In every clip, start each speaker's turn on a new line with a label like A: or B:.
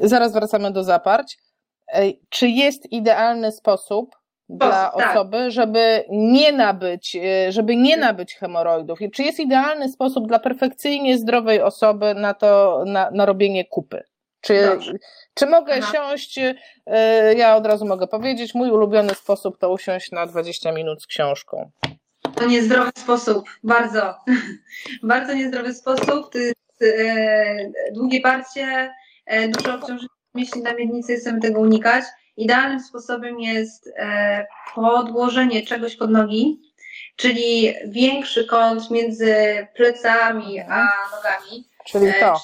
A: Zaraz wracamy do zaparć. Czy jest idealny sposób dla tak. osoby, żeby nie nabyć, e, żeby nie nabyć hemoroidów? I czy jest idealny sposób dla perfekcyjnie zdrowej osoby na to, na, na robienie kupy? Czy, czy mogę Aha. siąść, e, ja od razu mogę powiedzieć, mój ulubiony sposób to usiąść na 20 minut z książką.
B: To niezdrowy sposób, bardzo, bardzo niezdrowy sposób. To jest e, długie parcie, dużo obciążenia mięśni na miednicy, chcemy tego unikać. Idealnym sposobem jest e, podłożenie czegoś pod nogi, czyli większy kąt między plecami a nogami.
A: Czyli to.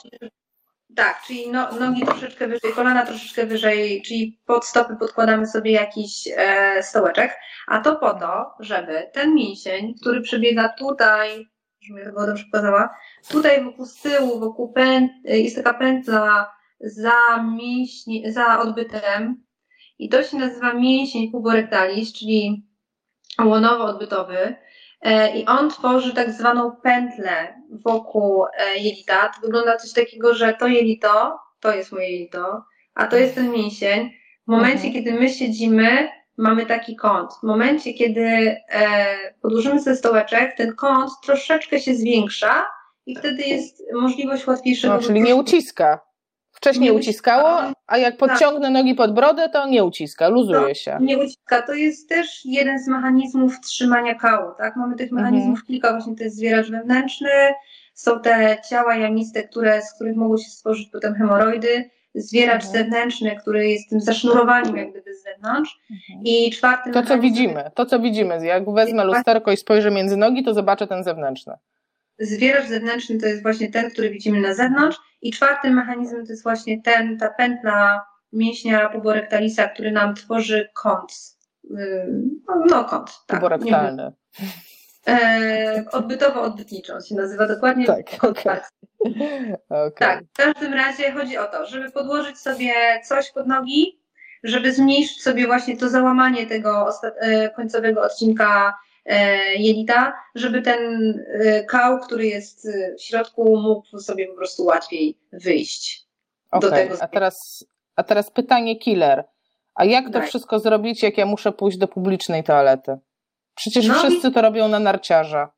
B: tak, czyli no, nogi troszeczkę wyżej, kolana troszeczkę wyżej, czyli pod stopy podkładamy sobie jakiś e, stołeczek, a to po to, żeby ten mięsień, który przebiega tutaj, żebym tego dobrze pokazała, tutaj wokół z tyłu, wokół pęt, jest taka pętla za, mięśnie, za odbytem i to się nazywa mięsień puborektalis, czyli łonowo-odbytowy e, i on tworzy tak zwaną pętlę wokół e, jelita. To wygląda coś takiego, że to jelito, to jest moje jelito, a to jest ten mięsień. W momencie, mhm. kiedy my siedzimy, mamy taki kąt. W momencie, kiedy e, podłożymy sobie stołeczek, ten kąt troszeczkę się zwiększa i wtedy jest możliwość łatwiejszego...
A: No, czyli nie uciska. Wcześniej nie uciskało, a jak tak. podciągnę tak. nogi pod brodę, to nie uciska, luzuje się.
B: Nie uciska. To jest też jeden z mechanizmów trzymania kału, tak? Mamy tych mechanizmów mhm. kilka, właśnie to jest zwieracz wewnętrzny, są te ciała jamiste, które, z których mogą się stworzyć potem hemoroidy, zwieracz mhm. zewnętrzny, który jest tym zasznurowaniem jak gdyby z zewnątrz. Mhm. I czwarty
A: To, co widzimy, to, co widzimy, jak wezmę lusterko i spojrzę między nogi, to zobaczę ten zewnętrzny.
B: Zwieracz zewnętrzny to jest właśnie ten, który widzimy na zewnątrz i czwarty mechanizm to jest właśnie ten, ta pętla mięśnia puborektalisa, który nam tworzy kąt. No, no kąt.
A: Tak, Puborektalny.
B: E, odbytowo-odbytniczy on się nazywa dokładnie.
A: Tak, okay.
B: okay. tak, w każdym razie chodzi o to, żeby podłożyć sobie coś pod nogi, żeby zmniejszyć sobie właśnie to załamanie tego e, końcowego odcinka jelita, żeby ten e, kał, który jest w środku, mógł sobie po prostu łatwiej wyjść okay. do tego.
A: A teraz, a teraz pytanie killer. A jak to tak. wszystko zrobić, jak ja muszę pójść do publicznej toalety? Przecież no, wszyscy to robią na narciarza.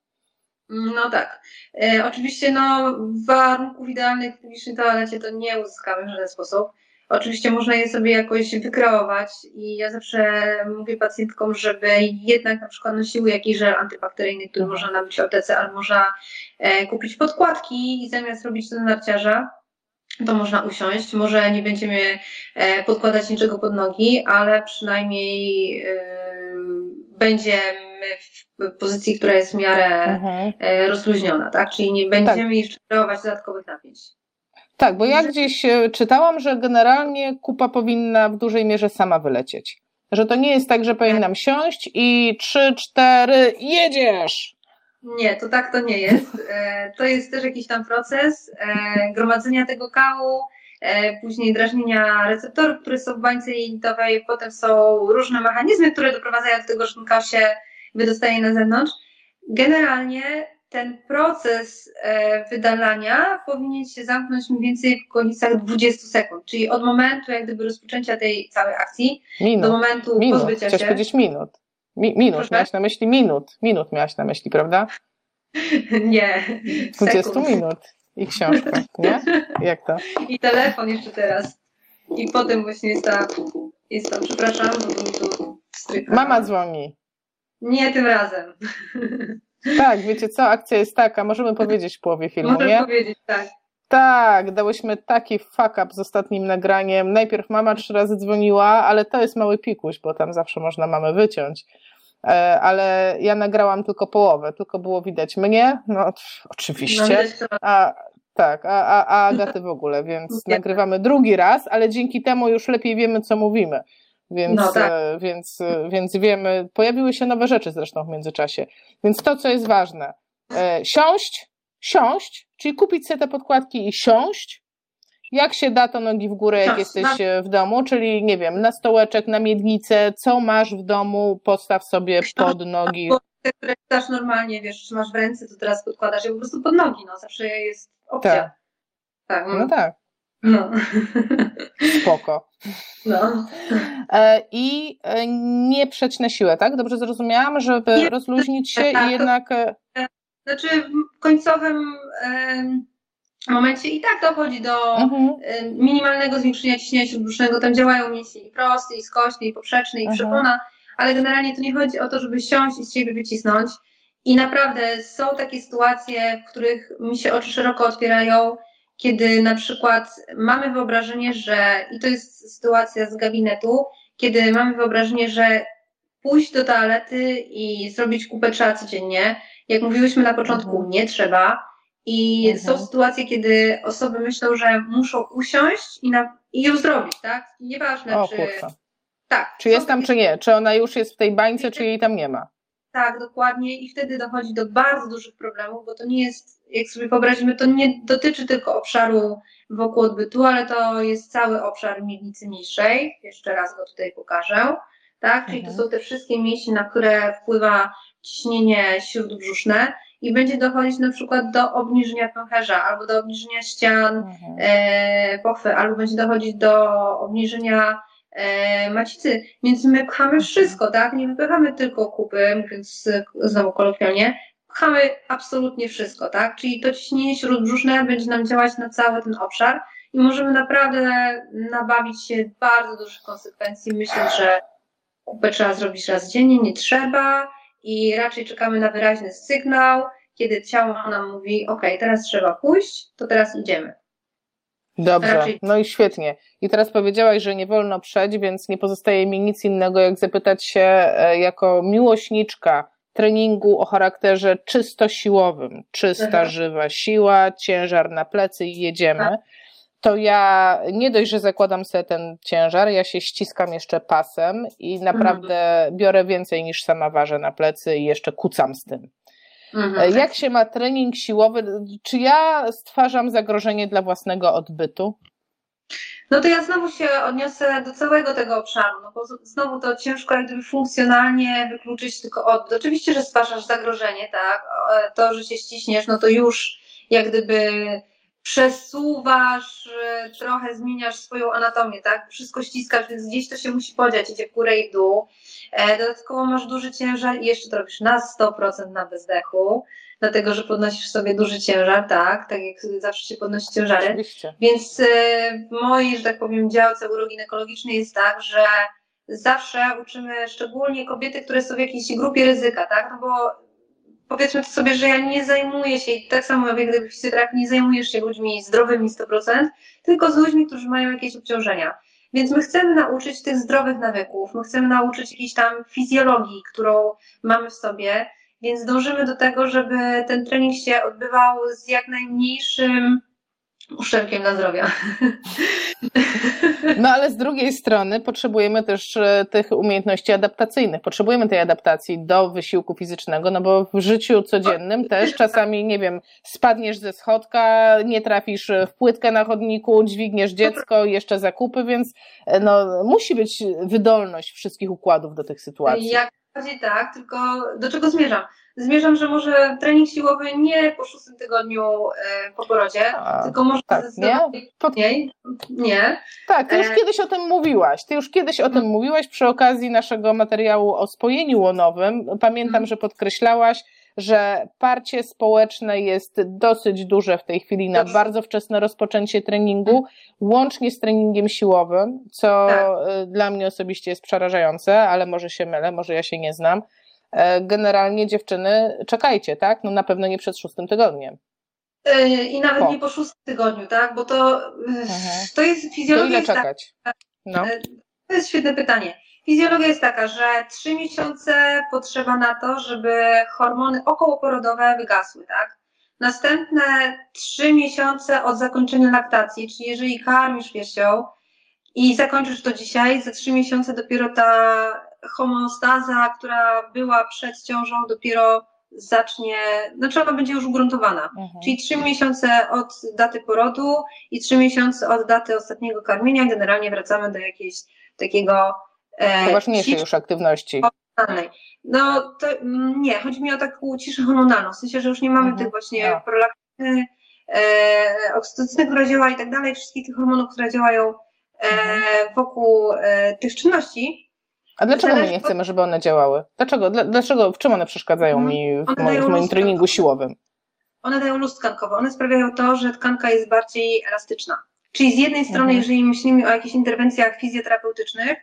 B: No tak. E, oczywiście no, warunków idealnych w publicznej toalecie to nie uzyskamy w żaden sposób. Oczywiście można je sobie jakoś wykreować i ja zawsze mówię pacjentkom, żeby jednak na przykład nosiły jakiś żel antybakteryjny, który mhm. można nabyć w aptece, albo można e, kupić podkładki i zamiast robić to na narciarza, to można usiąść. Może nie będziemy e, podkładać niczego pod nogi, ale przynajmniej e, będziemy w pozycji, która jest w miarę mhm. Rozluźniona, tak? Czyli nie będziemy tak. jeszcze kreować dodatkowych napięć.
A: Tak, bo ja gdzieś e, czytałam, że generalnie kupa powinna w dużej mierze sama wylecieć. Że to nie jest tak, że powinnam siąść i trzy, cztery, jedziesz!
B: Nie, to tak to nie jest. E, to jest też jakiś tam proces gromadzenia tego kału, E, później drażnienia receptorów, które są w bańce jelitowej, potem są różne mechanizmy, które doprowadzają do tego, że ten się wydostaje na zewnątrz. Generalnie ten proces e, wydalania powinien się zamknąć mniej więcej w okolicach 20 sekund, czyli od momentu jak gdyby rozpoczęcia tej całej akcji minut. do momentu minut. pozbycia się.
A: powiedzieć minut. Mi, minut, Proszę? miałaś na myśli minut. Minut miałaś na myśli, prawda?
B: Nie.
A: 20 sekund. minut. I książka, nie? Jak to?
B: I telefon jeszcze teraz. I potem właśnie jest ta, jest to, przepraszam, bo mi tu stryka.
A: Mama dzwoni.
B: Nie tym razem.
A: Tak, wiecie co, akcja jest taka, możemy powiedzieć w połowie filmu,
B: Możesz
A: nie?
B: powiedzieć, tak.
A: Tak, dałyśmy taki fuck up z ostatnim nagraniem. Najpierw mama trzy razy dzwoniła, ale to jest mały pikuś, bo tam zawsze można mamę wyciąć. E, ale ja nagrałam tylko połowę, tylko było widać mnie, no oczywiście, a, tak, a, a, a Agaty w ogóle, więc nagrywamy drugi raz, ale dzięki temu już lepiej wiemy, co mówimy. Więc, no tak. E, więc, e, więc wiemy, pojawiły się nowe rzeczy zresztą w międzyczasie. Więc to, co jest ważne, siąść, siąść, czyli kupić sobie te podkładki i siąść, jak się da to nogi w górę, jak jesteś no. w domu, czyli nie wiem, na stołeczek, na miednicę, co masz w domu, postaw sobie pod nogi.
B: Które dasz normalnie, wiesz, czy masz w ręce, to teraz podkładasz je po prostu pod nogi, no zawsze jest opcja.
A: Tak. tak no. no tak.
B: No.
A: Spoko.
B: No.
A: E, I e, nie przeć na siłę, tak? Dobrze zrozumiałam, żeby nie, rozluźnić się tak, i jednak. E,
B: znaczy, w końcowym momencie i tak dochodzi do mhm. minimalnego zwiększenia ciśnienia śródbrzusznego. Tam działają mięśnie i prosty, i skośny, i poprzeczny, i mhm. przepona, ale generalnie to nie chodzi o to, żeby siąść i z siebie wycisnąć. I naprawdę są takie sytuacje, w których mi się oczy szeroko otwierają kiedy na przykład mamy wyobrażenie, że, i to jest sytuacja z gabinetu, kiedy mamy wyobrażenie, że pójść do toalety i zrobić kupę trzeba codziennie. Jak mówiłyśmy na początku, mhm. nie trzeba. I mhm. są sytuacje, kiedy osoby myślą, że muszą usiąść i, na, i ją zrobić, tak? Nieważne,
A: o,
B: czy.
A: Kurwa. Tak. Czy jest tam, czy nie? Czy ona już jest w tej bańce, czy jej tam nie ma?
B: Tak, dokładnie. I wtedy dochodzi do bardzo dużych problemów, bo to nie jest, jak sobie wyobrazimy, to nie dotyczy tylko obszaru wokół odbytu, ale to jest cały obszar miednicy niższej. Jeszcze raz go tutaj pokażę. Tak? Czyli mhm. to są te wszystkie mięśnie, na które wpływa ciśnienie śródbrzuszne i będzie dochodzić na przykład do obniżenia pęcherza, albo do obniżenia ścian mhm. e, pochwy, albo będzie dochodzić do obniżenia e, macicy. Więc my pchamy wszystko, tak? Nie wypychamy tylko kupy, mówiąc znowu kolokwialnie, pchamy absolutnie wszystko, tak? Czyli to ciśnienie śródbrzuszne będzie nam działać na cały ten obszar i możemy naprawdę nabawić się bardzo dużych konsekwencji, myśląc, że kupę trzeba zrobić raz dziennie, nie trzeba i raczej czekamy na wyraźny sygnał, kiedy ciało nam mówi, ok, teraz trzeba pójść, to teraz idziemy.
A: Dobrze, no i świetnie. I teraz powiedziałaś, że nie wolno przeć, więc nie pozostaje mi nic innego, jak zapytać się e, jako miłośniczka treningu o charakterze czysto siłowym, czysta, Aha. żywa siła, ciężar na plecy i jedziemy. Tak. To ja nie dość, że zakładam sobie ten ciężar, ja się ściskam jeszcze pasem i naprawdę mhm. biorę więcej niż sama ważę na plecy i jeszcze kucam z tym. Mhm. E, jak się ma trening siłowy? Czy ja stwarzam zagrożenie dla własnego odbytu?
B: No to ja znowu się odniosę do całego tego obszaru, no bo znowu to ciężko jak gdyby funkcjonalnie wykluczyć tylko odbyt. Oczywiście, że stwarzasz zagrożenie, tak, to, że się ściśniesz, no to już jak gdyby przesuwasz, e, trochę zmieniasz swoją anatomię, tak, wszystko ściskasz, więc gdzieś to się musi podziać, idzie w górę i w dół. E, dodatkowo masz duży ciężar i jeszcze to robisz na 100% na bezdechu, dlatego że podnosisz sobie duży ciężar, tak, tak jak zawsze się podnosi ciężary.
A: Oczywiście.
B: Więc e, w mojej, że tak powiem, działce uroginekologicznej jest tak, że zawsze uczymy szczególnie kobiety, które są w jakiejś grupie ryzyka, tak, no bo powiedzmy sobie, że ja nie zajmuję się, i tak samo jak gdyby fizjoterapii, nie zajmujesz się ludźmi zdrowymi 100%, tylko z ludźmi, którzy mają jakieś obciążenia. Więc my chcemy nauczyć tych zdrowych nawyków, my chcemy nauczyć jakiejś tam fizjologii, którą mamy w sobie, więc dążymy do tego, żeby ten trening się odbywał z jak najmniejszym uszczerbkiem na zdrowia.
A: No ale z drugiej strony potrzebujemy też e, tych umiejętności adaptacyjnych. Potrzebujemy tej adaptacji do wysiłku fizycznego, no bo w życiu codziennym też czasami, nie wiem, spadniesz ze schodka, nie trafisz w płytkę na chodniku, dźwigniesz dziecko, jeszcze zakupy, więc e, no, musi być wydolność wszystkich układów do tych sytuacji.
B: Jak bardziej tak, tylko do czego zmierzam? Zmierzam, że może trening siłowy nie po szóstym tygodniu e, po porodzie, A, tylko może tak, zdecydowanie nie? Nie.
A: Tak, ty już e... kiedyś o tym mówiłaś. Ty już kiedyś o tym hmm. mówiłaś przy okazji naszego materiału o spojeniu łonowym. Pamiętam, hmm. że podkreślałaś, że parcie społeczne jest dosyć duże w tej chwili na Dobrze. bardzo wczesne rozpoczęcie treningu, hmm. łącznie z treningiem siłowym, co tak. E, dla mnie osobiście jest przerażające, ale może się mylę, może ja się nie znam. E, generalnie dziewczyny, czekajcie, tak? No na pewno nie przed szóstym tygodniem.
B: E, I nawet po. nie po szóstym tygodniu, tak? Bo to, mhm. to jest fizjologia. To
A: ile czekać?
B: No. To jest świetne pytanie. Fizjologia jest taka, że trzy miesiące potrzeba na to, żeby hormony okołoporodowe wygasły, tak? Następne trzy miesiące od zakończenia laktacji, czyli jeżeli karmisz piersią i zakończysz to dzisiaj, za trzy miesiące dopiero ta homeostaza, która była przed ciążą, dopiero zacznie, znaczy ona będzie już ugruntowana. Mhm. Czyli trzy miesiące od daty porodu i trzy miesiące od daty ostatniego karmienia. Generalnie wracamy do jakiejś takiego
A: e, poważniejszej już aktywności.
B: No to mm, nie, chodzi mi o taką ciszę hormonalną, w sensie, że już nie mamy mhm. tych właśnie no. prolaktyny, e, oksytocyny, która działa i tak dalej, wszystkich tych hormonów, które działają e, mhm. wokół e, tych czynności.
A: A dlaczego my nie chcemy, żeby one działały? Dlaczego? Dlaczego? W czym one przeszkadzają mhm. mi w, moim, w moim treningu siłowym?
B: One dają luz tkankowy. One sprawiają to, że tkanka jest bardziej elastyczna. Czyli z jednej strony, mhm. jeżeli myślimy o jakichś interwencjach fizjoterapeutycznych,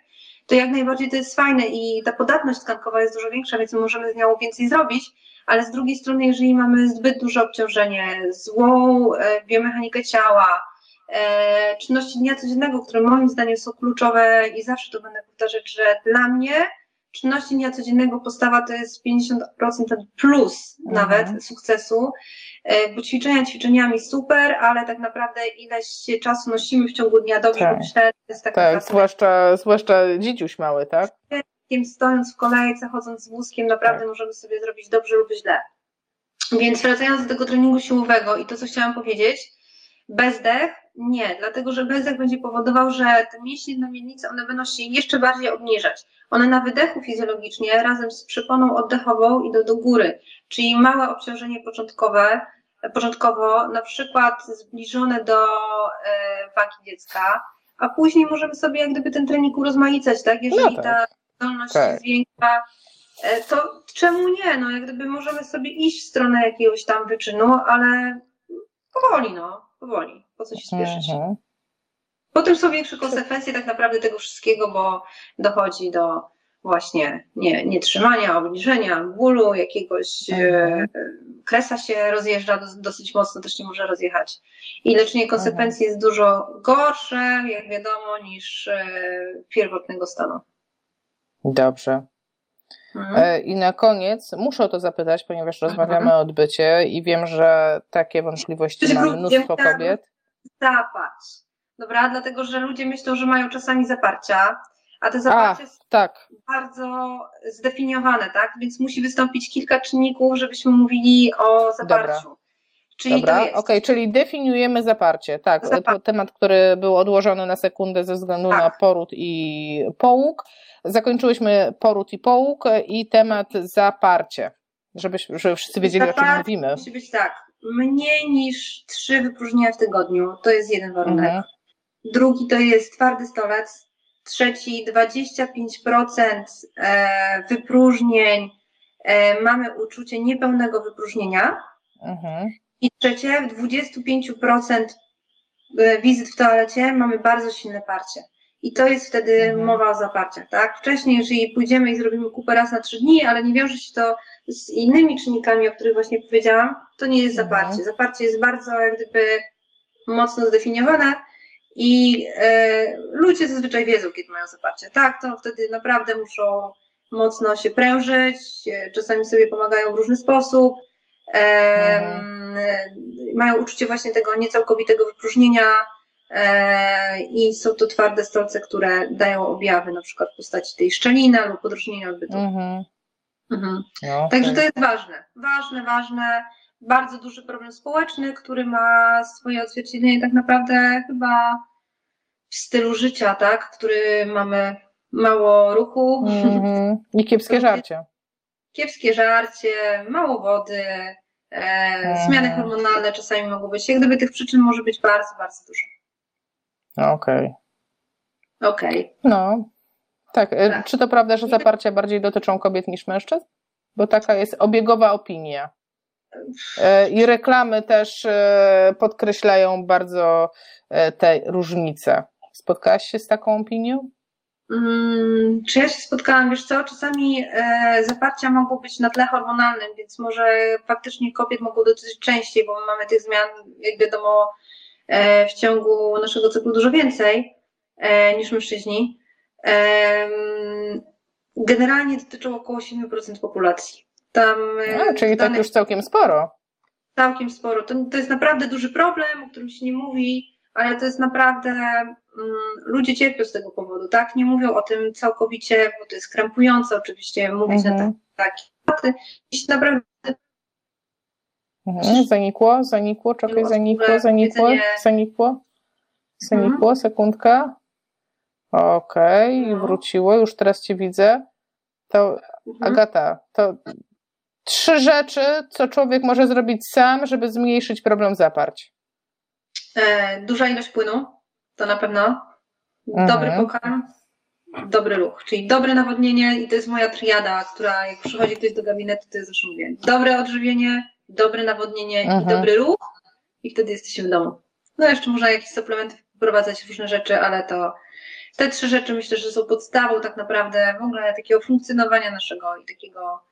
B: to jak najbardziej to jest fajne i ta podatność tkankowa jest dużo większa, więc możemy z nią więcej zrobić, ale z drugiej strony, jeżeli mamy zbyt duże obciążenie, złą e, biomechanikę ciała, czynności dnia codziennego, które moim zdaniem są kluczowe i zawsze to będę powtarzać, że dla mnie czynności dnia codziennego postawa to jest 50% plus mhm. nawet sukcesu, e, bo ćwiczenia ćwiczeniami super, ale tak naprawdę ileś czasu nosimy w ciągu dnia dobrze, tak. myślę,
A: to jest taka Tak, zwłaszcza, zwłaszcza dzieciuś mały, tak?
B: Stojąc w kolejce, chodząc z wózkiem, naprawdę tak. możemy sobie zrobić dobrze lub źle. Więc wracając do tego treningu siłowego i to, co chciałam powiedzieć, bezdech nie, dlatego że bezdech będzie powodował, że te mięśnie na miednicy, one będą się jeszcze bardziej obniżać. One na wydechu fizjologicznie razem z przyponą oddechową idą do góry, czyli małe obciążenie początkowe, początkowo na przykład zbliżone do e, wagi dziecka, a później możemy sobie jak gdyby ten trening urozmaicać, tak? Jeżeli no tak. ta zdolność tak. się zwiększa, e, to czemu nie? No jak gdyby możemy sobie iść w stronę jakiegoś tam wyczynu, ale powoli, no, powoli. Po co się spieszyć? Mhm. Potem są większe konsekwencje tak naprawdę tego wszystkiego, bo dochodzi do właśnie nie, nietrzymania, obniżenia, bólu, jakiegoś e, mhm. kresa się rozjeżdża dosyć mocno, też nie może rozjechać. I leczenie konsekwencji mhm. jest dużo gorsze, jak wiadomo, niż e, pierwotnego stanu.
A: Dobrze. Mhm. E, I na koniec muszę o to zapytać, ponieważ rozmawiamy mhm. o odbycie i wiem, że takie wątpliwości ma mnóstwo kobiet.
B: Zapać dobra? Dlatego, że ludzie myślą, że mają czasami zaparcia, a te zaparcie są tak. bardzo zdefiniowane, tak? Więc musi wystąpić kilka czynników, żebyśmy mówili o zaparciu. Dobra.
A: Czyli Dobra, okej, okay, czyli definiujemy zaparcie. Tak, temat, który był odłożony na sekundę ze względu tak. na poród i połóg. Zakończyłyśmy poród i połóg i temat zaparcie, żeby, żeby wszyscy wiedzieli, zaparcie o czym mówimy.
B: Musi być tak, mniej niż trzy wypróżnienia w tygodniu, to jest jeden warunek. Mhm drugi to jest twardy stolec, trzeci 25% e, wypróżnień, e, mamy uczucie niepełnego wypróżnienia mhm. I trzecie w 25% e, wizyt w toalecie mamy bardzo silne parcie. I to jest wtedy mhm. mowa o zaparciach, tak? Wcześniej, jeżeli pójdziemy i zrobimy kupę raz na trzy dni, ale nie wiąże się to z innymi czynnikami, o których właśnie powiedziałam, to nie jest zaparcie. Mhm. Zaparcie jest bardzo jak gdyby mocno zdefiniowane i e, ludzie zazwyczaj wiedzą, kiedy mają zaparcie. Tak, to wtedy naprawdę muszą mocno się prężyć, e, czasami sobie pomagają w różny sposób. Mhm. Mają uczucie właśnie tego niecałkowitego wypróżnienia e, i są to twarde stolce, które dają objawy na przykład w postaci tej szczeliny lub podróżnienia odbytu. Mhm. Mhm. No, Także to jest ważne, ważne, ważne bardzo duży problem społeczny, który ma swoje odzwierciedlenie tak naprawdę chyba w stylu życia, tak? Który mamy mało ruchu. Mm-hmm.
A: I kiepskie żarcie.
B: Kiepskie żarcie, mało wody, zmiany hormonalne czasami mogą być. Jak gdyby tych przyczyn może być bardzo, bardzo dużo.
A: Okej.
B: Okay. Okej. Okay.
A: No. Tak. E, tak. Czy to prawda, że zaparcia bardziej dotyczą kobiet niż mężczyzn? Bo taka jest obiegowa opinia. E, I reklamy też e, podkreślają bardzo e, te różnice. Spotkałaś się z taką opinią?
B: Hmm, czy ja się spotkałam? Wiesz co, czasami e, zaparcia mogą być na tle hormonalnym, więc może faktycznie kobiet mogą dotyczyć częściej, bo my mamy tych zmian, jak wiadomo, e, w ciągu naszego cyklu dużo więcej e, niż mężczyźni. generalnie dotyczą około 7% populacji.
A: Tam, A, czyli tak już całkiem sporo.
B: Całkiem sporo. To, to jest naprawdę duży problem, o którym się nie mówi, ale to jest naprawdę. Mm, ludzie cierpią z tego powodu, tak? Nie mówią o tym całkowicie, bo to jest krępujące oczywiście mówić mhm. na takie fakty. Jeśli naprawdę.
A: Mhm. Zanikło, zanikło, czekaj, zanikło, zanikło, zanikło, zanikło, mhm. sekundka. Okej, okay, no. wróciło, już teraz Cię widzę. To mhm. Agata, to Trzy rzeczy, co człowiek może zrobić sam, żeby zmniejszyć problem zaparć.
B: E, duża ilość płynu, to na pewno. Dobry mhm. pokarm, dobry ruch, czyli dobre nawodnienie i to jest moja triada, która jak przychodzi ktoś do gabinetu, to ja zawsze mówię, dobre odżywienie, dobre nawodnienie mhm. i dobry ruch i wtedy jesteśmy w domu. No jeszcze można jakieś suplementy wprowadzać, różne rzeczy, ale to te trzy rzeczy myślę, że są podstawą tak naprawdę w ogóle takiego funkcjonowania naszego i takiego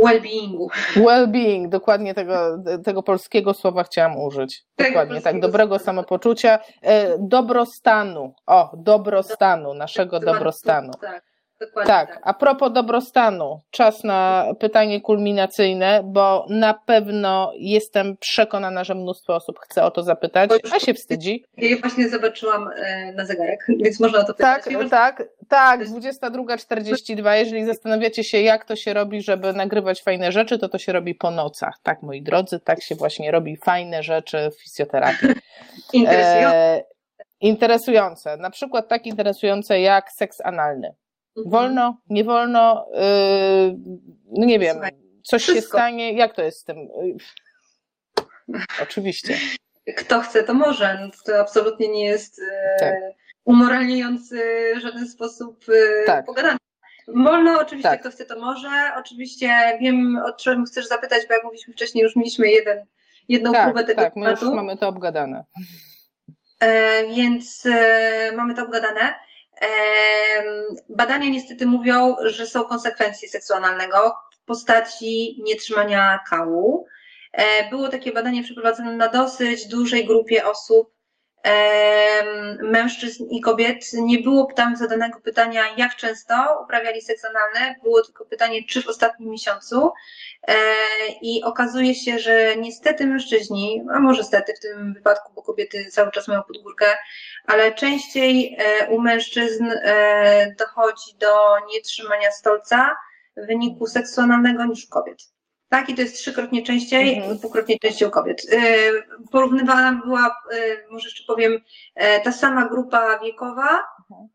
B: well-beingu.
A: Well-being, dokładnie tego, tego polskiego słowa chciałam użyć. Dokładnie, tak, dobrego samopoczucia, e, dobrostanu, o, dobrostanu, naszego dobrostanu. Tak. Dokładnie tak. tak, a propos dobrostanu, czas na pytanie kulminacyjne, bo na pewno jestem przekonana, że mnóstwo osób chce o to zapytać, a się wstydzi.
B: Ja właśnie zobaczyłam e, na zegarek, więc można o to
A: pytać. Tak, tak, tak, 22.42. Jeżeli zastanawiacie się, jak to się robi, żeby nagrywać fajne rzeczy, to to się robi po nocach. Tak, moi drodzy, tak się właśnie robi fajne rzeczy w fizjoterapii.
B: Interesujące. E,
A: interesujące. Na przykład tak interesujące jak seks analny. Mhm. Wolno, nie wolno, yy, no nie wiem, coś wszystko. się stanie, jak to jest z tym? Oczywiście.
B: Kto chce, to może. No to absolutnie nie jest e, tak. umoralniający w żaden sposób e, tak. pogadany. Wolno, oczywiście, tak. kto chce, to może. Oczywiście wiem, o czym chcesz zapytać, bo jak mówiliśmy wcześniej, już mieliśmy jeden, jedną
A: tak,
B: próbę tego
A: Tak, my już mamy to obgadane.
B: E, więc e, mamy to obgadane. Badania niestety mówią, że są konsekwencje seksualnego w postaci nietrzymania kału. E, było takie badanie przeprowadzone na dosyć dużej grupie osób, mężczyzn i kobiet. Nie było tam zadanego pytania, jak często uprawiali seks analny, było tylko pytanie, czy w ostatnim miesiącu. E, I okazuje się, że niestety mężczyźni, a może stety w tym wypadku, bo kobiety cały czas mają podgórkę, ale częściej e, u mężczyzn e, dochodzi do nietrzymania stolca w wyniku seksualnego niż u kobiet. Tak, i to jest trzykrotnie częściej, mhm. dwukrotnie częściej u kobiet. Porównywana była, może jeszcze powiem, ta sama grupa wiekowa,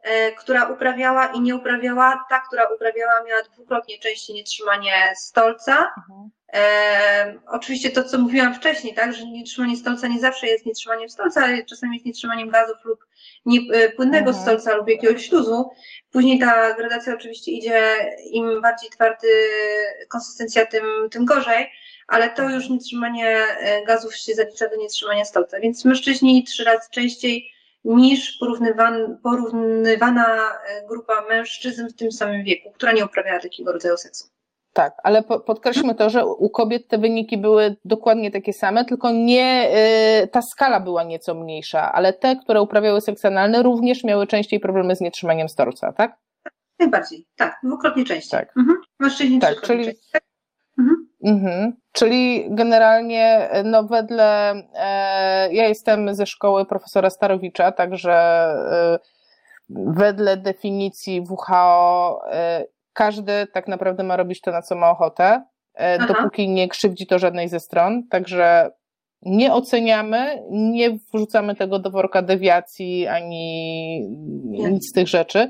B: E, która uprawiała i nie uprawiała, ta, która uprawiała, miała dwukrotnie częściej nietrzymanie stolca. Mhm. E, oczywiście to, co mówiłam wcześniej, tak, że nietrzymanie stolca nie zawsze jest nietrzymaniem stolca, ale czasami jest nietrzymaniem gazów lub nie, e, płynnego mhm. stolca lub jakiegoś śluzu. Później ta gradacja oczywiście idzie, im bardziej twardy konsystencja, tym, tym gorzej, ale to już nietrzymanie e, gazów się zalicza do nietrzymania stolca. Więc mężczyźni trzy razy częściej niż porównywana e, grupa mężczyzn w tym samym wieku, która nie uprawiała takiego rodzaju seksu.
A: Tak, ale podkreślmy to, że u kobiet te wyniki były dokładnie takie same, tylko nie e, ta skala była nieco mniejsza, ale te, które uprawiały seks analny, również miały częściej problemy z nietrzymaniem storca, tak?
B: Najbardziej, tak, dwukrotnie częściej. Tak. Mhm. Mężczyźni tak, czyli, częściej.
A: Mhm. Mhm. Czyli generalnie, no wedle, e, ja jestem ze szkoły profesora Starowicza, także e, wedle definicji WHO e, każdy tak naprawdę ma robić to, na co ma ochotę, e, Aha. dopóki nie krzywdzi to żadnej ze stron, także nie oceniamy, nie wrzucamy tego do worka dewiacji ani nic z tych rzeczy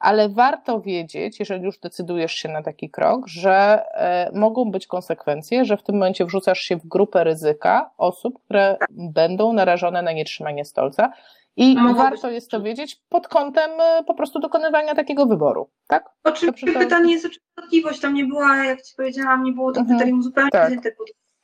A: ale warto wiedzieć, jeżeli już decydujesz się na taki krok, że e, mogą być konsekwencje, że w tym momencie wrzucasz się w grupę ryzyka osób, które będą narażone na nietrzymanie stolca. I warto jest to wiedzieć pod kątem e, po prostu dokonywania takiego wyboru, tak?
B: Oczywiście to... pytanie jest o Tam nie była, jak Ci powiedziałam, nie było to mhm. kryterium zupełnie tak.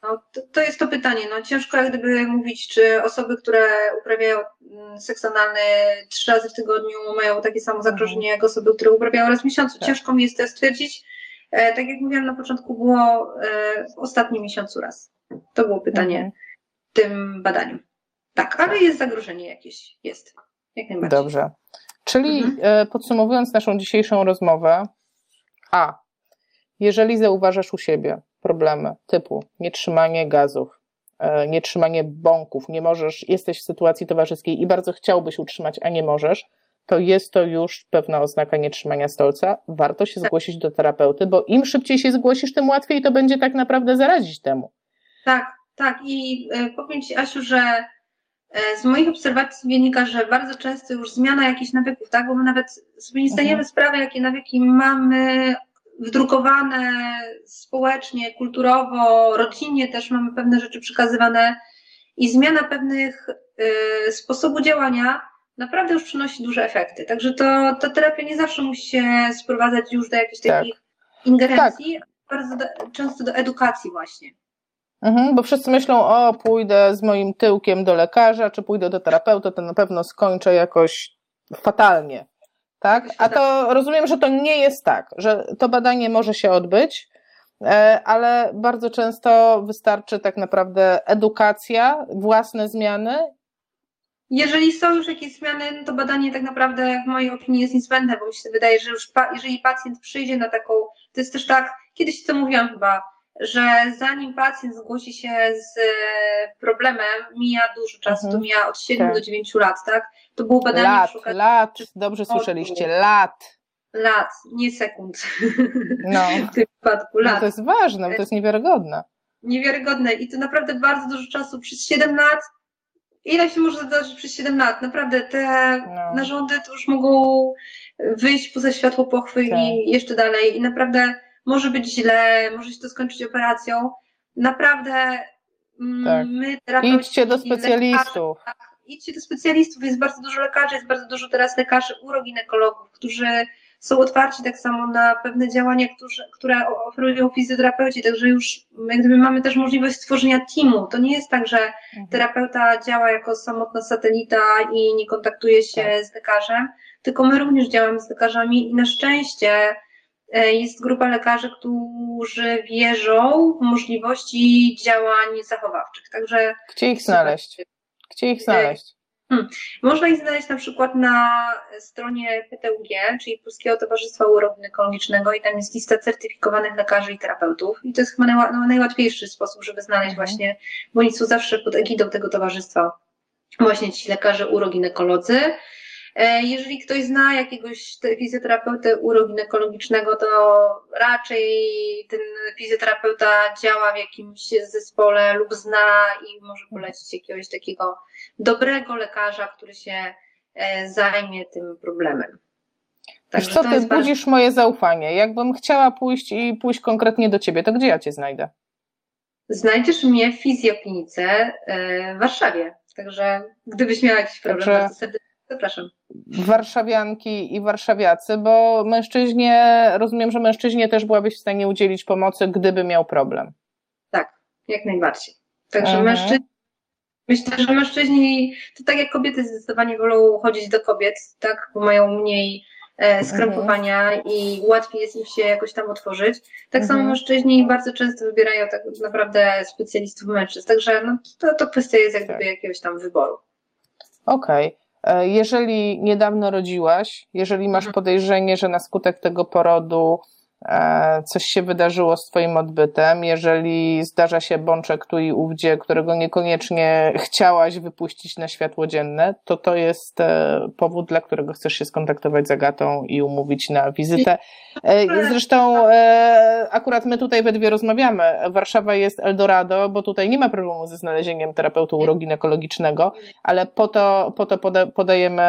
B: No, to, to, jest to pytanie. No, ciężko jak gdyby mówić, czy osoby, które uprawiają mm, seks analny trzy razy w tygodniu mają takie samo zagrożenie jak osoby, które uprawiają raz w miesiącu. Tak. Ciężko mi jest to stwierdzić. E, tak jak mówiłam na początku, było e, w ostatnim miesiącu raz. To było pytanie mhm. w tym badaniu. Tak, ale jest zagrożenie jakieś. Jest. Jak najbardziej.
A: Dobrze. Czyli mhm. e, podsumowując naszą dzisiejszą rozmowę, a jeżeli zauważasz u siebie problemy typu nietrzymanie gazów, e, nietrzymanie bąków, nie możesz, jesteś w sytuacji towarzyskiej i bardzo chciałbyś utrzymać, a nie możesz, to jest to już pewna oznaka nietrzymania stolca. Warto się tak. zgłosić do terapeuty, bo im szybciej się zgłosisz, tym łatwiej to będzie tak naprawdę zarazić temu.
B: Tak, tak. I e, powiem Ci, Asiu, że z moich obserwacji wynika, że bardzo często już zmiana jakichś nawyków, tak? Bo my nawet sobie nie zdajemy mhm. sprawy, jakie nawyki mamy wdrukowane społecznie, kulturowo, rodzinnie też mamy pewne rzeczy przekazywane i zmiana pewnych y, sposobu działania naprawdę już przynosi duże efekty. Także to, to terapia nie zawsze musi się sprowadzać już do jakichś tak. takich ingerencji, tak. bardzo do, często do edukacji właśnie.
A: Mhm, bo wszyscy myślą, o pójdę z moim tyłkiem do lekarza, czy pójdę do terapeuty, to na pewno skończę jakoś fatalnie. Tak? A to rozumiem, że to nie jest tak, że to badanie może się odbyć, e, ale bardzo często wystarczy tak naprawdę edukacja, własne zmiany.
B: Jeżeli są już jakieś zmiany, no to badanie tak naprawdę w mojej opinii jest niezbędne, bo mi się wydaje, że już jeżeli pacjent przyjdzie na taką, to jest też tak, kiedyś co mówiłam chyba, że zanim pacjent zgłosi się z e, problemem, mija dużo czasu, to mhm. mija od 7 tak. do 9 lat, tak? To było badanie
A: lat, przykład, lat, dobrze słyszeliście, lat.
B: Lat, nie sekund. No. w tym przypadku lat.
A: No to jest ważne, to jest niewiarygodne.
B: Niewiarygodne i to naprawdę bardzo dużo czasu, przez 7 lat, ile się może zdarzyć przez 7 lat? Naprawdę te no. narządy to już mogą wyjść poza światło pochwy tak. i jeszcze dalej i naprawdę może być źle, może się to skończyć operacją. Naprawdę
A: mm, tak. my terapeuci... Idźcie do specjalistów. Lekarzy, tak,
B: idźcie do specjalistów, jest bardzo dużo lekarzy, jest bardzo dużo teraz lekarzy uroginekologów, którzy są otwarci tak samo na pewne działania, którzy, które oferują fizjoterapeuci, także już jak gdyby mamy też możliwość stworzenia teamu. To nie jest tak, że mhm. terapeuta działa jako samotna satelita i nie kontaktuje się tak. z lekarzem, tylko my również działamy z lekarzami i na szczęście jest grupa lekarzy, którzy wierzą w możliwości działań zachowawczych. Także
A: Gdzie ich znaleźć? Gdzie ich znaleźć?
B: Hmm. Można ich znaleźć na przykład na stronie PTUG, czyli Polskiego Towarzystwa Urogynekologicznego i tam jest lista certyfikowanych lekarzy i terapeutów i to jest chyba no, najłatwiejszy sposób, żeby znaleźć mhm. właśnie, bo oni są zawsze pod egidą tego towarzystwa właśnie ci lekarze uroginekolodzy. E, jeżeli ktoś zna jakiegoś fizjoterapeutę uroginekologicznego, to raczej ten fizjoterapeuta działa w jakimś zespole lub zna i może polecić jakiegoś takiego dobrego lekarza, który się e, zajmie tym problemem.
A: Także co, ty budzisz bardzo... moje zaufanie. Jakbym chciała pójść i pójść konkretnie do ciebie, to gdzie ja cię znajdę?
B: Znajdziesz mnie w fizjoklinice e, w Warszawie. Także gdybyś miała jakiś problem, Także... bardzo serdecznie zapraszam
A: warszawianki i warszawiacy, bo mężczyźnie, rozumiem, że mężczyźnie też byłabyś w stanie udzielić pomocy, gdyby miał problem.
B: Tak, jak najbardziej. Także mhm. mężczyźni, myślę, że mężczyźni, to tak jak kobiety zdecydowanie wolą chodzić do kobiet, tak, bo mają mniej e, skrępowania mhm. i łatwiej jest im się jakoś tam otworzyć. Tak mhm. samo mężczyźni bardzo często wybierają tak naprawdę specjalistów mężczyzn, także no, to, to kwestia jest jakby tak. jakiegoś tam wyboru.
A: Okej. Okay. E, jeżeli niedawno rodziłaś, jeżeli masz mhm. podejrzenie, że na skutek tego porodu coś się wydarzyło z Twoim odbytem, jeżeli zdarza się bączek tu i ówdzie, którego niekoniecznie chciałaś wypuścić na światło dzienne, to to jest e, powód, dla którego chcesz się skontaktować z Agatą i umówić na wizytę. E, zresztą akurat my tutaj we dwie rozmawiamy. Warszawa jest Eldorado, bo tutaj nie ma problemu ze znalezieniem terapeutu uroginekologicznego, ale po to, po to podajemy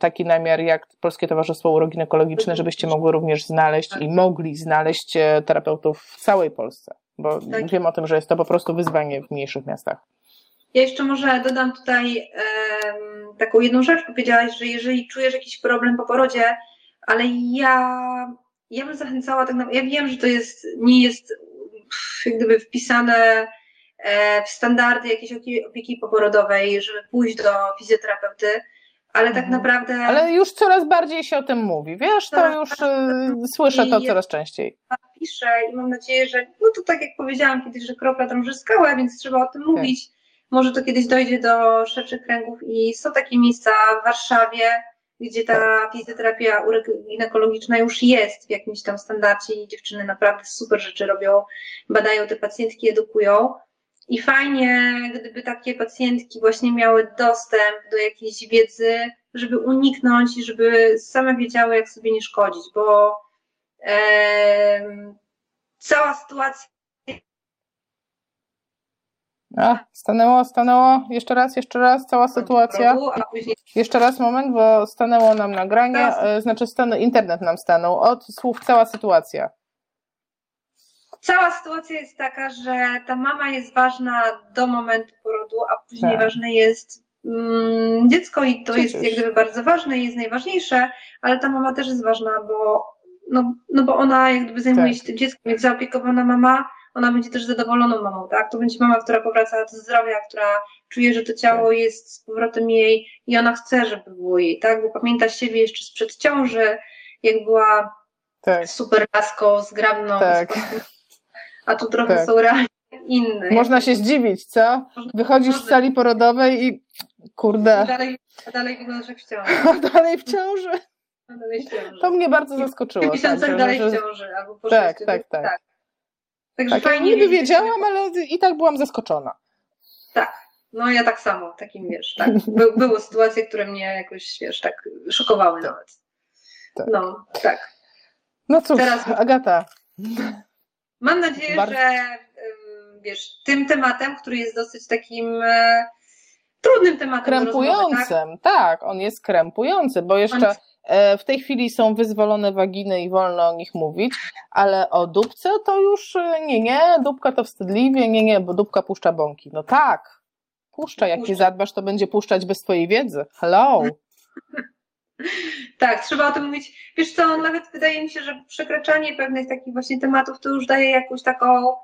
A: taki namiar jak Polskie Towarzystwo Uroginekologiczne, żebyście mogły również znaleźć i mogli znaleźć e, terapeutów w całej Polsce, bo tak. wiem o tym, że jest to po prostu wyzwanie w mniejszych miastach.
B: Ja jeszcze może dodam tutaj um, taką jedną rzecz. Powiedziałaś, że jeżeli czujesz jakiś problem po porodzie, ale ja, ja bym zachęcała tak naprawdę, ja wiem, że to jest, nie jest jak gdyby wpisane e, w standardy jakiejś opieki poporodowej, żeby pójść do fizjoterapeuty, ale tak mhm. naprawdę.
A: Ale już coraz bardziej się o tym mówi, wiesz, to już y, słyszę to coraz częściej.
B: Piszę i mam nadzieję, że, no to tak jak powiedziałam kiedyś, że kropla drąży skałę, więc trzeba o tym tak. mówić. Może to kiedyś dojdzie do szerszych kręgów i są takie miejsca w Warszawie, gdzie ta tak. fizjoterapia ginekologiczna już jest w jakimś tam standardzie i dziewczyny naprawdę super rzeczy robią, badają te pacjentki, edukują. I fajnie, gdyby takie pacjentki właśnie miały dostęp do jakiejś wiedzy, żeby uniknąć i żeby same wiedziały, jak sobie nie szkodzić, bo e, cała sytuacja.
A: A, stanęło, stanęło. Jeszcze raz, jeszcze raz, cała sytuacja. Jeszcze raz moment, bo stanęło nam nagranie, znaczy stan, internet nam stanął. Od słów cała sytuacja.
B: Cała sytuacja jest taka, że ta mama jest ważna do momentu porodu, a później
A: Tak.
B: ważne jest mm, dziecko i to jest
A: Przecież.
B: jak gdyby bardzo ważne i jest najważniejsze, ale ta mama też jest ważna, bo, no, no bo ona jak gdyby zajmuje
A: Tak.
B: się tym dzieckiem, jak zaopiekowana mama, ona będzie też zadowoloną mamą, tak? To będzie mama, która powraca do zdrowia, która czuje, że to ciało
A: Tak.
B: jest z powrotem jej i ona chce, żeby było jej, tak? Bo pamięta siebie jeszcze sprzed ciąży, jak była
A: Tak.
B: super laską, zgrabną,
A: Tak.
B: A tu trochę
A: Tak.
B: są realnie inne.
A: Można się zdziwić, co? Wychodzisz z sali porodowej i kurde,
B: Dalej, dalej wyglądasz jak w ciąży.
A: a dalej w ciąży.
B: Dalej w ciąży.
A: To mnie bardzo zaskoczyło.
B: W miesiącach
A: że-
B: dalej w ciąży, albo po
A: Tak,
B: sześciu.
A: tak, tak.
B: Także
A: Tak, ja
B: fajnie
A: niby
B: wiedzieć,
A: wiedziałam, ale i tak byłam zaskoczona.
B: Tak. No ja tak samo, takim wiesz, tak. By, były sytuacje, które mnie jakoś, wiesz, tak szokowały
A: Tak.
B: nawet.
A: Tak.
B: No, tak.
A: No cóż,
B: Teraz-
A: Agata,
B: Mam nadzieję,
A: Bardzo-
B: że wiesz, tym tematem, który jest dosyć takim e, trudnym tematem rozmowy, tak?
A: krępującym, tak, on jest krępujący, bo jeszcze e, w tej chwili są wyzwolone waginy i wolno o nich mówić, ale o dupce to już e, nie, nie, dupka to wstydliwie, nie, nie, bo dupka puszcza bąki. No tak, puszcza, jak nie
B: Puszcza.
A: zadbasz, to będzie puszczać bez twojej wiedzy. Hello!
B: Tak, trzeba o tym mówić. Wiesz co, nawet wydaje mi się, że przekraczanie pewnych takich właśnie tematów to już daje jakąś taką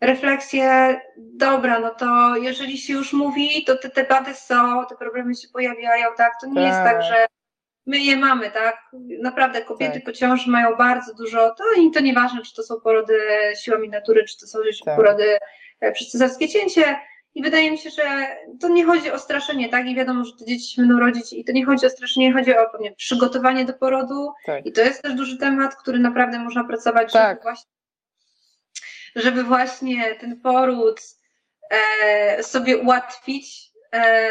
B: refleksję. Dobra, no to jeżeli się już mówi, to te tematy są, te problemy się pojawiają, tak? To nie jest
A: Tak.
B: tak, że my je mamy, tak? Naprawdę kobiety
A: Tak.
B: po ciąży mają bardzo dużo, to i to nieważne, czy to są porody siłami natury, czy to są
A: Tak.
B: porody e, przez cesarskie cięcie. I wydaje mi się, że to nie chodzi o straszenie, tak? I wiadomo, że te dzieci się będą rodzić i to nie chodzi o straszenie, chodzi o pewnie przygotowanie do porodu.
A: Tak.
B: I to jest też duży temat, który naprawdę można pracować,
A: Tak.
B: żeby, właśnie, żeby właśnie ten poród e, sobie ułatwić. E,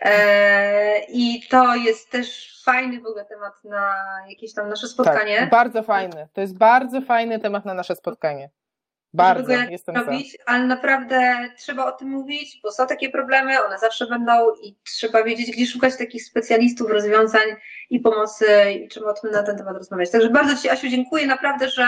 B: e, I to jest też fajny w ogóle temat na jakieś tam nasze spotkanie.
A: Tak, bardzo fajny. To jest bardzo fajny temat na nasze spotkanie. Bardzo,
B: jakoś
A: jestem za.
B: robić, ale naprawdę trzeba o tym mówić, bo są takie problemy, one zawsze będą i trzeba wiedzieć, gdzie szukać takich specjalistów, rozwiązań i pomocy i trzeba o tym na ten temat rozmawiać. Także bardzo Ci, Asiu, dziękuję naprawdę, że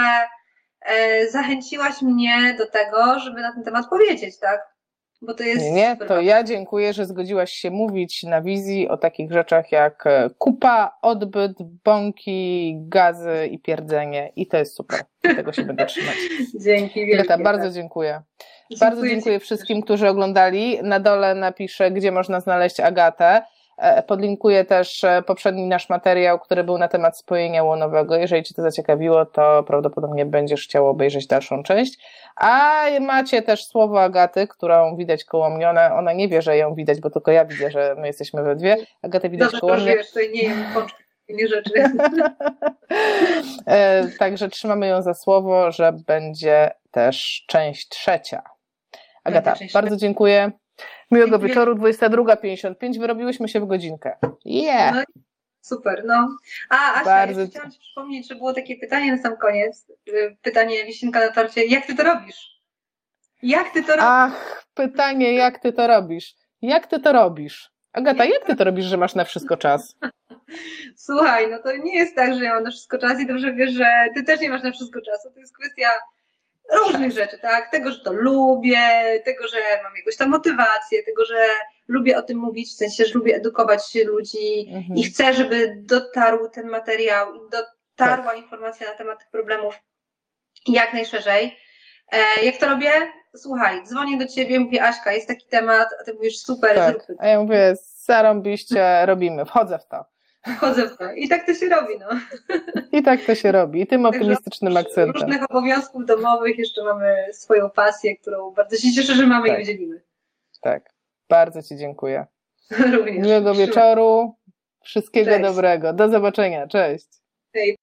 B: e, zachęciłaś mnie do tego, żeby na ten temat powiedzieć, tak? Bo to jest
A: Nie, to ja dziękuję, że zgodziłaś się mówić na wizji o takich rzeczach jak e, kupa, odbyt, bąki, gazy i pierdzenie. I to jest super. Tego się będę trzymać.
B: Dzięki wielkie.
A: Agata, bardzo
B: tak.
A: dziękuję. Bardzo dziękuję wszystkim, którzy oglądali. Na dole napiszę, gdzie można znaleźć Agatę. E, Podlinkuję też e, poprzedni nasz materiał, który był na temat spojenia łonowego. Jeżeli Cię to zaciekawiło, to prawdopodobnie będziesz chciał obejrzeć dalszą część. A macie też słowo Agaty, którą widać koło mnie. Ona, ona nie wie, że ją widać, bo tylko ja widzę, że my jesteśmy we dwie. Agatę widać
B: Dobrze,
A: koło mnie.
B: to nie nie rzeczy.
A: E, Także trzymamy ją za słowo, że będzie też część trzecia. Agata, bardzo dziękuję. Miłego wieczoru, 22.55. Wyrobiłyśmy się w godzinkę. Yeah!
B: No, super, no. A, Asia,
A: Bardzo-
B: jeszcze chciałam Ci przypomnieć, że było takie pytanie na sam koniec. y, Pytanie Wiścinka na torcie. Jak Ty to robisz? Jak Ty to robisz?
A: Ach, pytanie, jak ty to robisz? Jak ty to robisz? Agata, jak ty to robisz, że masz na wszystko czas?
B: Słuchaj, no to nie jest tak, że ja mam na wszystko czas i dobrze wiesz, że Ty też nie masz na wszystko czasu. To jest kwestia różnych rzeczy, tak? Tego, że to lubię, tego, że mam jakąś tam motywację, tego, że lubię o tym mówić, w sensie, że lubię edukować ludzi,
A: Mhm.
B: i chcę, żeby dotarł ten materiał i dotarła
A: Tak.
B: informacja na temat tych problemów jak najszerzej. E, jak to robię? Słuchaj, dzwonię do ciebie, mówię Aśka, jest taki temat, a ty mówisz super,
A: Tak.
B: zróbmy.
A: A ja mówię, zarąbiście, robimy, wchodzę w to.
B: Wchodzę w to. I tak to się robi, no.
A: I tak to się robi. I tym optymistycznym akcentem.
B: różnych obowiązków domowych jeszcze mamy swoją pasję, którą bardzo się cieszę, że mamy
A: Tak.
B: i udzielimy.
A: Tak. Bardzo Ci dziękuję.
B: Również.
A: Miłego wieczoru. Wszystkiego
B: Cześć.
A: dobrego. Do zobaczenia. Cześć.
B: Hej.